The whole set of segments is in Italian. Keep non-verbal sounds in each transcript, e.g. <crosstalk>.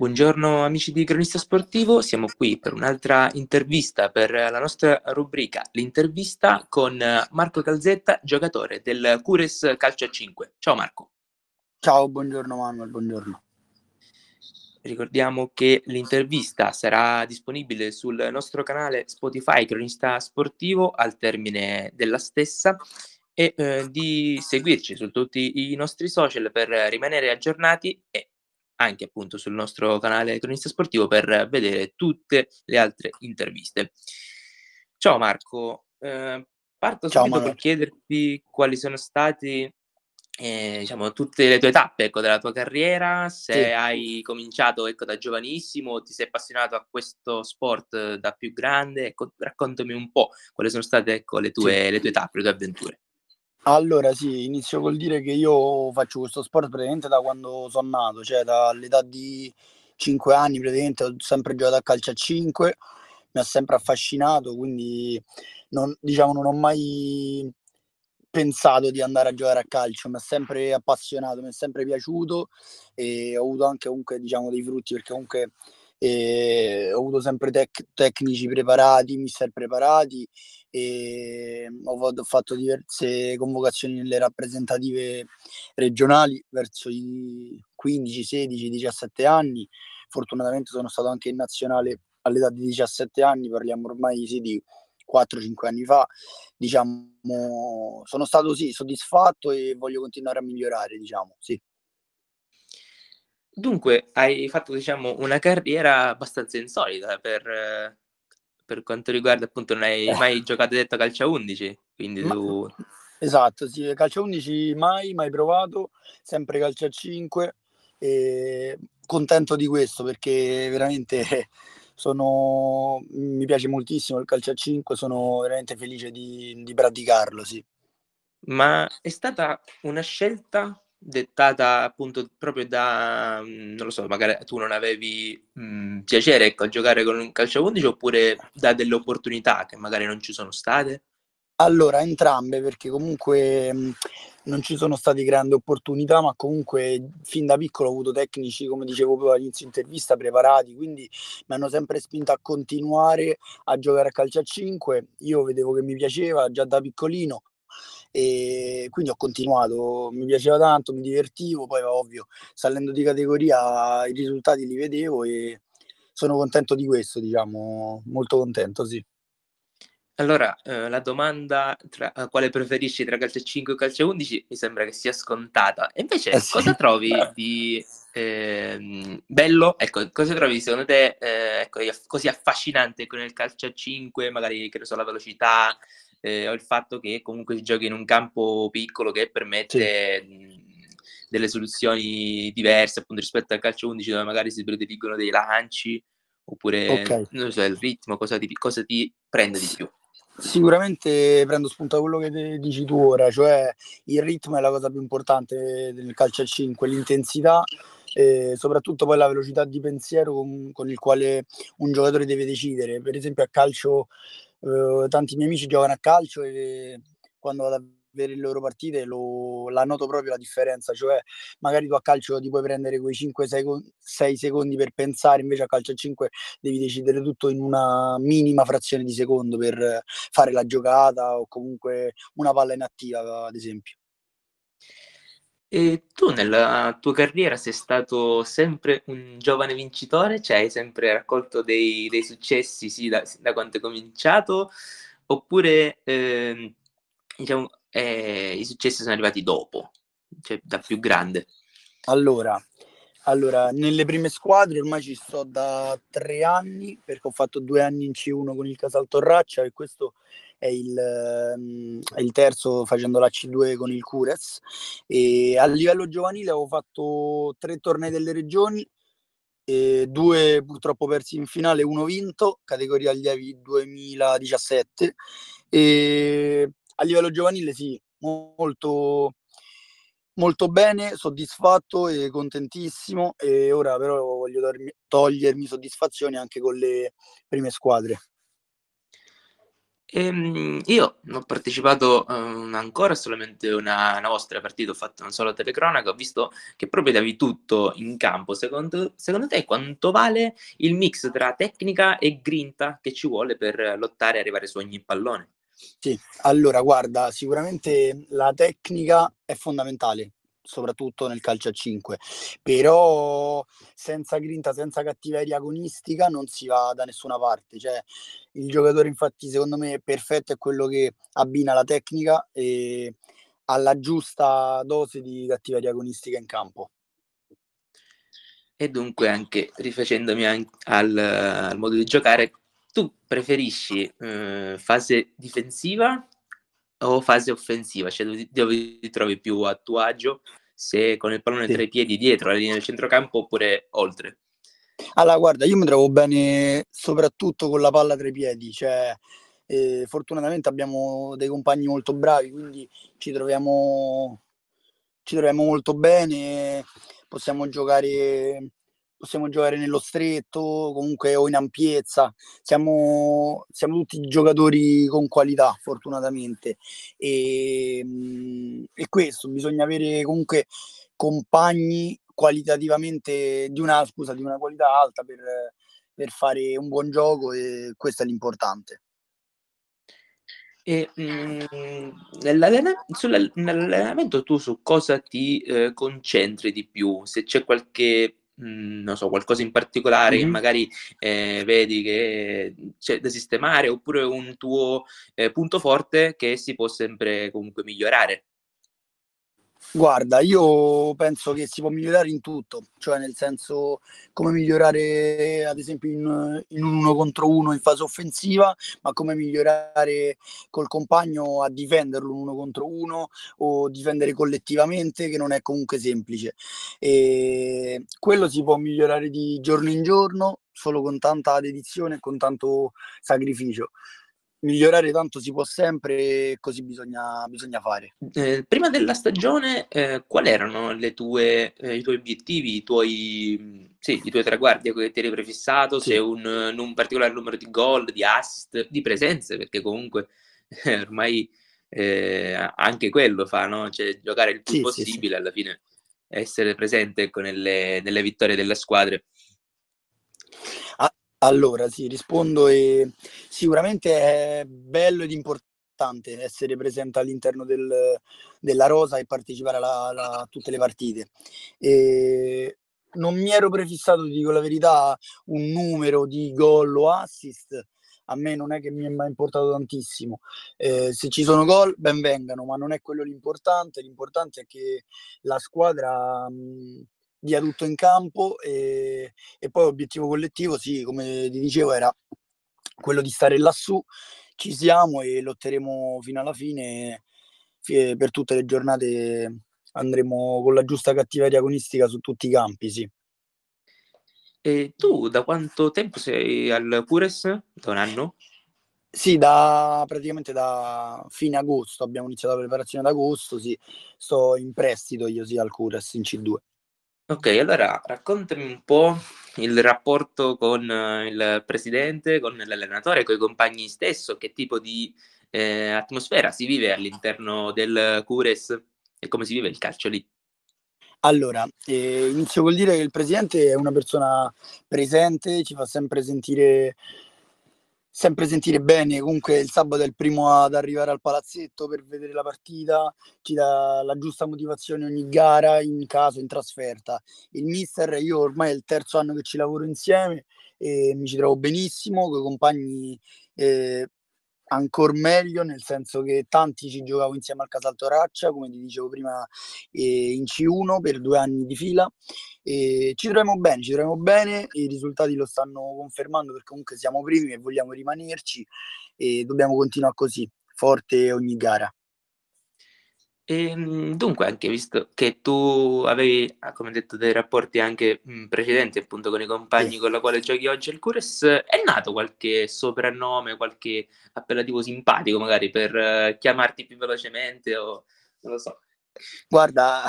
Buongiorno amici di Cronista Sportivo, siamo qui per un'altra intervista per la nostra rubrica, l'intervista con Marco Calzetta, giocatore del Cures Calcio a 5. Ciao Marco. Ciao, buongiorno Manuel, buongiorno. Ricordiamo che l'intervista sarà disponibile sul nostro canale Spotify Cronista Sportivo al termine della stessa e eh, di seguirci su tutti i nostri social per rimanere aggiornati e anche appunto sul nostro canale Cronista Sportivo per vedere tutte le altre interviste. Ciao Marco, eh, parto Ciao, subito Manuel. per chiederti quali sono stati eh, diciamo, tutte le tue tappe ecco, della tua carriera, se sì. hai cominciato ecco, da giovanissimo, ti sei appassionato a questo sport da più grande, ecco, raccontami un po' quali sono state ecco, le, tue, sì. le tue tappe, le tue avventure. Allora sì, inizio col dire che io faccio questo sport praticamente da quando sono nato, cioè dall'età di 5 anni praticamente ho sempre giocato a calcio a 5, mi ha sempre affascinato, quindi non, diciamo, non ho mai pensato di andare a giocare a calcio, mi ha sempre appassionato, mi è sempre piaciuto e ho avuto anche comunque diciamo dei frutti perché comunque eh, ho avuto sempre tec- tecnici preparati, mister preparati e ho fatto diverse convocazioni nelle rappresentative regionali verso i 15, 16, 17 anni. Fortunatamente sono stato anche in nazionale all'età di 17 anni, parliamo ormai sì, di 4-5 anni fa. Diciamo, sono stato sì, soddisfatto e voglio continuare a migliorare, diciamo, sì. Dunque, hai fatto, diciamo, una carriera abbastanza insolita per, per quanto riguarda, appunto, non hai eh. mai giocato detto calcio a 11, quindi Ma, tu... Esatto, sì, calcio a 11 mai, mai provato, sempre calcio a 5 e contento di questo perché veramente <laughs> sono, mi piace moltissimo il calcio a 5, sono veramente felice di, di praticarlo, sì. Ma è stata una scelta dettata appunto proprio da, mhmm, non lo so, magari tu non avevi mh, mhmm, piacere ecco, a giocare con un calcio a 11 oppure da delle opportunità che magari non ci sono state? Allora, entrambe, perché comunque mh, non ci sono state grandi opportunità, ma comunque fin da piccolo ho avuto tecnici, come dicevo all'inizio intervista, preparati, quindi mi hanno sempre spinto a continuare a giocare a calcio a 5. Io vedevo che mi piaceva già da piccolino, e quindi ho continuato, mi piaceva tanto, mi divertivo, poi ovvio salendo di categoria i risultati li vedevo e sono contento di questo, diciamo, molto contento, sì. Allora, eh, la domanda tra quale preferisci tra calcio 5 e calcio 11 mi sembra che sia scontata. E invece eh sì. cosa trovi <laughs> di eh, bello? Ecco, cosa trovi secondo te eh, ecco, così affascinante con il calcio a 5, magari che ne so, la velocità, eh, o il fatto che comunque si giochi in un campo piccolo che permette sì. mh, delle soluzioni diverse appunto rispetto al calcio 11 dove magari si prediligono dei lanci oppure okay. so, il ritmo, cosa ti, cosa ti prende di più? Sicuramente prendo spunto da quello che dici tu ora, cioè il ritmo è la cosa più importante del calcio a 5, l'intensità e soprattutto poi la velocità di pensiero con, con il quale un giocatore deve decidere. Per esempio a calcio eh, tanti miei amici giocano a calcio e quando vado a vedere le loro partite lo, la noto proprio la differenza, cioè magari tu a calcio ti puoi prendere quei 5-6 secondi per pensare, invece a calcio a 5 devi decidere tutto in una minima frazione di secondo per fare la giocata o comunque una palla inattiva ad esempio. E tu nella tua carriera sei stato sempre un giovane vincitore? Cioè hai sempre raccolto dei, dei successi, sì, da, da, quando hai cominciato? Oppure, eh, diciamo, eh, i successi sono arrivati dopo, cioè da più grande? Allora, allora, nelle prime squadre ormai ci sto da tre anni, perché ho fatto due anni in C1 con il Casal Torraccia e questo è il, ehm, è il terzo facendo la C2 con il Cures. E a livello giovanile avevo fatto tre tornei delle regioni, due purtroppo persi in finale, uno vinto, categoria allievi 2017. E a livello giovanile sì, molto, molto bene, soddisfatto e contentissimo e ora però voglio togliermi soddisfazioni anche con le prime squadre. Ehm, io ho partecipato uh, ancora solamente una, una, vostra partita, ho fatto una sola telecronaca, ho visto che proprio davi tutto in campo. Secondo, secondo te quanto vale il mix tra tecnica e grinta che ci vuole per lottare e arrivare su ogni pallone? Sì, allora guarda, sicuramente la tecnica è fondamentale, soprattutto nel calcio a 5, però senza grinta, senza cattiveria agonistica non si va da nessuna parte. Cioè, il giocatore infatti secondo me perfetto è quello che abbina la tecnica e alla giusta dose di cattiveria agonistica in campo. E dunque anche rifacendomi al, al modo di giocare, tu preferisci eh, fase difensiva o fase offensiva? Cioè dove, dove, ti trovi più a tuo agio? Se con il pallone sì. tra i piedi dietro la linea del centrocampo oppure oltre? Allora, guarda, io mi trovo bene soprattutto con la palla tra i piedi, cioè eh, fortunatamente abbiamo dei compagni molto bravi, quindi ci troviamo, ci troviamo molto bene, possiamo giocare possiamo giocare nello stretto, comunque o in ampiezza. Siamo, siamo tutti giocatori con qualità, fortunatamente. E, mm, e questo, bisogna avere comunque compagni qualitativamente di una, scusa, di una qualità alta per, per fare un buon gioco e questo è l'importante. E, mh, mm, nell'allenamento tu su cosa ti eh, concentri di più? Se c'è qualche Mhmm, non so, qualcosa in particolare mm-hmm. che magari eh, vedi che c'è da sistemare, oppure un tuo eh, punto forte che si può sempre comunque migliorare? Guarda, io penso che si può migliorare in tutto, cioè nel senso come migliorare ad esempio in, in un uno contro uno in fase offensiva, ma come migliorare col compagno a difenderlo uno contro uno o difendere collettivamente, che non è comunque semplice. E quello si può migliorare di giorno in giorno, solo con tanta dedizione e con tanto sacrificio migliorare tanto si può sempre e così bisogna, bisogna fare. Eh, prima della stagione, eh, quali erano tue, eh, i tuoi obiettivi, i tuoi, sì, i tuoi traguardi che ti eri prefissato? Sì. Se un, un, particolare numero di gol, di assist, di presenze, perché comunque <laughs> ormai eh, anche quello fa, no? Cioè, giocare il più sì, possibile sì, alla fine, essere presente ecco, nelle, nelle vittorie delle squadre. Allora, sì, rispondo e sicuramente è bello ed importante essere presente all'interno del, della rosa e partecipare alla, alla, a tutte le partite. E non mi ero prefissato, ti dico la verità, un numero di gol o assist. A me non è che mi è mai importato tantissimo. Eh, se ci sono gol, ben vengano, ma non è quello l'importante. L'importante è che la squadra mh, dia tutto in campo e, e poi l'obiettivo collettivo, sì, come ti dicevo, era quello di stare lassù. Ci siamo e lotteremo fino alla fine. Per tutte le giornate andremo con la giusta cattiveria agonistica su tutti i campi, sì. E tu da quanto tempo sei al Cures? Da un anno? Sì, da praticamente da fine agosto, abbiamo iniziato la preparazione ad agosto, sì. Sto in prestito io sì al Cures in C2. Ok, allora raccontami un po' il rapporto con eh, il presidente, con l'allenatore, con i compagni stesso, che tipo di eh, atmosfera si vive all'interno del Cures e come si vive il calcio lì. Allora, eh, inizio col dire che il presidente è una persona presente, ci fa sempre sentire sempre sentire bene, comunque il sabato è il primo ad arrivare al palazzetto per vedere la partita, ci dà la giusta motivazione ogni gara, in caso, in trasferta. Il mister, io ormai è il terzo anno che ci lavoro insieme e mi ci trovo benissimo, con i compagni eh, ancora meglio, nel senso che tanti ci giocavo insieme al Casalto Raccia, come ti dicevo prima, eh, in C1 per due anni di fila. E ci troviamo bene, ci troviamo bene, i risultati lo stanno confermando perché comunque siamo primi e vogliamo rimanerci e dobbiamo continuare così, forte ogni gara. E, ehm, dunque, anche visto che tu avevi, ah, come detto, dei rapporti anche mh, precedenti appunto con i compagni sì. con la quale giochi oggi al Cures, è nato qualche soprannome, qualche appellativo simpatico magari per uh, chiamarti più velocemente o non lo so. Guarda,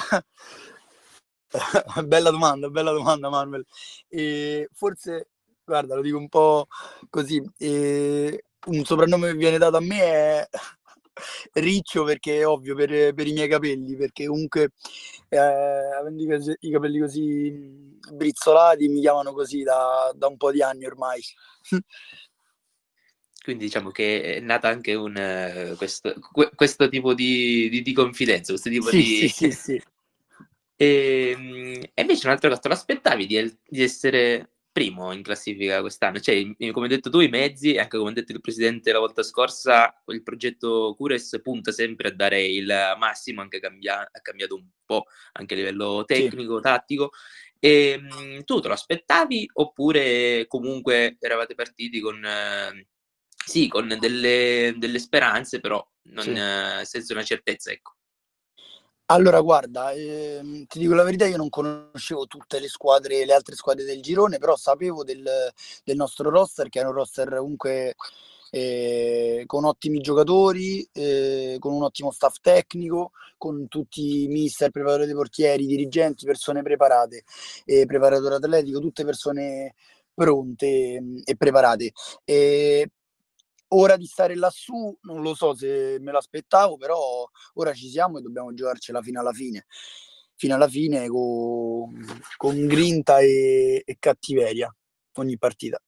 <laughs> bella domanda, bella domanda Manuel. E forse, guarda, lo dico un po' così. E un soprannome che viene dato a me è Riccio perché è ovvio per, per i miei capelli, perché comunque eh, avendo i, i, capelli così brizzolati mi chiamano così da, da un po' di anni ormai. Quindi diciamo che è nata anche un, uh, questo, questo, tipo di, di, di, confidenza, questo tipo sì, di... Sì, sì, sì. E, ehm, e, invece un'altra cosa, te l'aspettavi di, di, essere primo in classifica quest'anno? Cioè, come hai detto tu, i mezzi, anche come ha detto il Presidente la volta scorsa, il progetto Cures punta sempre a dare il massimo, anche cambia, ha cambiato un po' anche a livello tecnico, sì. tattico. E, ehm, tu te lo aspettavi oppure comunque eravate partiti con... Eh, sì, con delle, delle speranze, però non sì. eh, senza una certezza, ecco. Allora, guarda, ehm, ti dico la verità, io non conoscevo tutte le squadre, le altre squadre del girone, però sapevo del, del nostro roster, che è un roster comunque eh, con ottimi giocatori, eh, con un ottimo staff tecnico, con tutti i mister, preparatori dei portieri, dirigenti, persone preparate, eh, preparatore atletico, tutte persone pronte mm, e preparate. E ora di stare lassù non lo so se me l'aspettavo, però ora ci siamo e dobbiamo giocarcela fino alla fine. Fino alla fine con, con grinta e, e cattiveria ogni partita.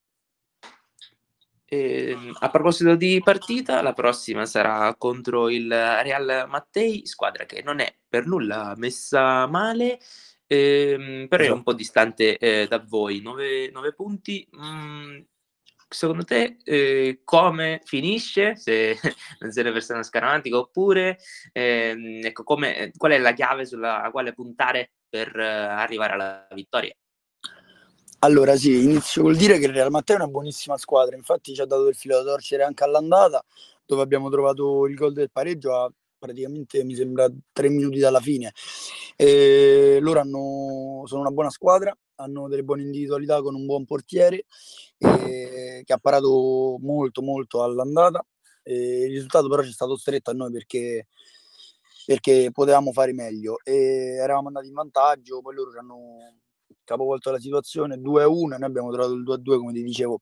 Eh, a proposito di partita, la prossima sarà contro il Real Mattei, squadra che non è per nulla messa male, ehm, però esatto. è un po' distante eh, da voi. 9 punti. Mm, secondo te eh, come finisce, se <laughs> non sei una scaramantica, oppure ehm, ecco, come, qual è la chiave sulla quale puntare per eh, arrivare alla vittoria? Allora sì, inizio col dire che il Real Matteo è una buonissima squadra, infatti ci ha dato il filo da torcere anche all'andata, dove abbiamo trovato il gol del pareggio a praticamente mi sembra tre minuti dalla fine. E loro hanno, sono una buona squadra, hanno delle buone individualità con un buon portiere eh, che ha parato molto molto all'andata. Eh, il risultato però ci è stato stretto a noi perché, perché potevamo fare meglio e eravamo andati in vantaggio, poi loro ci hanno capovolto la situazione 2-1 e noi abbiamo trovato il 2-2 come ti dicevo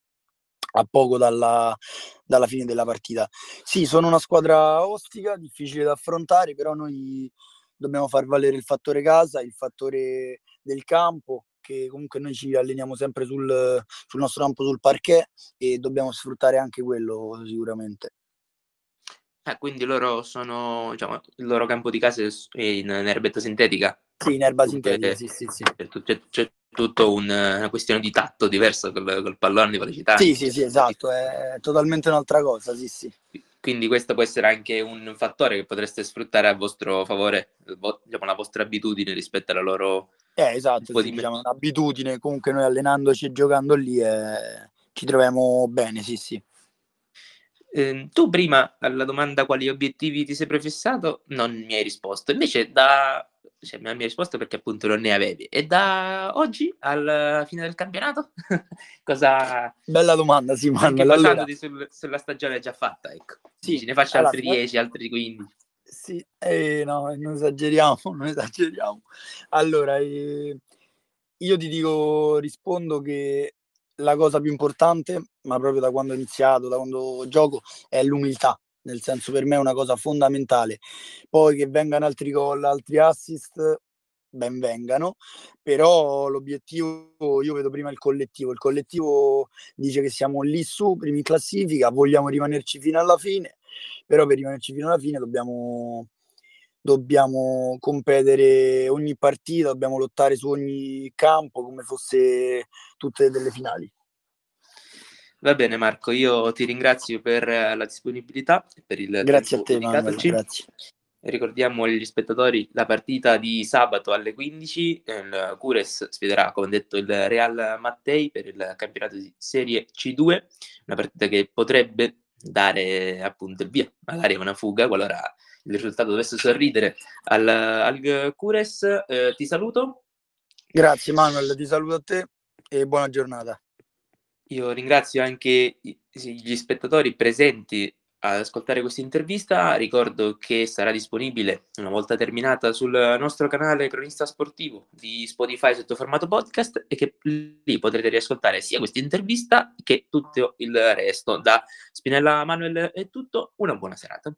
a poco dalla, dalla fine della partita. Sì, sono una squadra ostica, difficile da affrontare, però noi dobbiamo far valere il fattore casa, il fattore del campo che comunque noi ci alleniamo sempre sul, sul nostro campo, sul parquet e dobbiamo sfruttare anche quello sicuramente. Eh, quindi loro sono, diciamo, il loro campo di casa è in, in erbetta sintetica? Sì, in erba sintetica, sì, sì, sì. C'è, c'è tutto un, una questione di tatto diverso col, col pallone di velocità. Sì, sì, sì, esatto, è totalmente un'altra cosa, sì, sì. Quindi questo può essere anche un fattore che potreste sfruttare a vostro favore, diciamo, la vostra abitudine rispetto alla loro eh, esatto, sì, diciamo un'abitudine, comunque noi allenandoci e giocando lì eh, ci troviamo bene, sì, sì. Eh, tu prima alla domanda quali obiettivi ti sei prefissato non mi hai risposto, invece da... Cioè, mi hai risposto perché appunto non ne avevi. E da oggi alla fine del campionato? <laughs> cosa... Bella domanda, sì, Anche basandoti allora... sul, sulla stagione già fatta, ecco. Sì. Dici, ne faccio allora, altri 10, altri 15. Sì, eh, no, non esageriamo, non esageriamo. Allora, eh, io ti dico, rispondo che la cosa più importante, ma proprio da quando ho iniziato, da quando gioco, è l'umiltà. Nel senso, per me è una cosa fondamentale. Poi che vengano altri gol, altri assist, ben vengano, però l'obiettivo, io vedo prima il collettivo. Il collettivo dice che siamo lì su, primi in classifica, vogliamo rimanerci fino alla fine però per rimanerci fino alla fine dobbiamo, dobbiamo competere ogni partita, dobbiamo lottare su ogni campo come fosse tutte delle finali. Va bene Marco, io ti ringrazio per la disponibilità e per il Grazie a te Manuel, grazie. Ricordiamo agli spettatori la partita di sabato alle 15, il Cures sfiderà come detto il Real Mattei per il campionato di Serie C2, una partita che potrebbe dare appunto il via, magari una fuga qualora il risultato dovesse sorridere al, al Cures. Eh, ti saluto. Grazie Manuel, ti saluto a te e buona giornata. Io ringrazio anche gli spettatori presenti ad ascoltare questa intervista. Ricordo che sarà disponibile una volta terminata sul nostro canale Cronista Sportivo di Spotify sotto formato podcast e che lì potrete riascoltare sia questa intervista che tutto il resto. Da Spinella Manuel è tutto, una buona serata.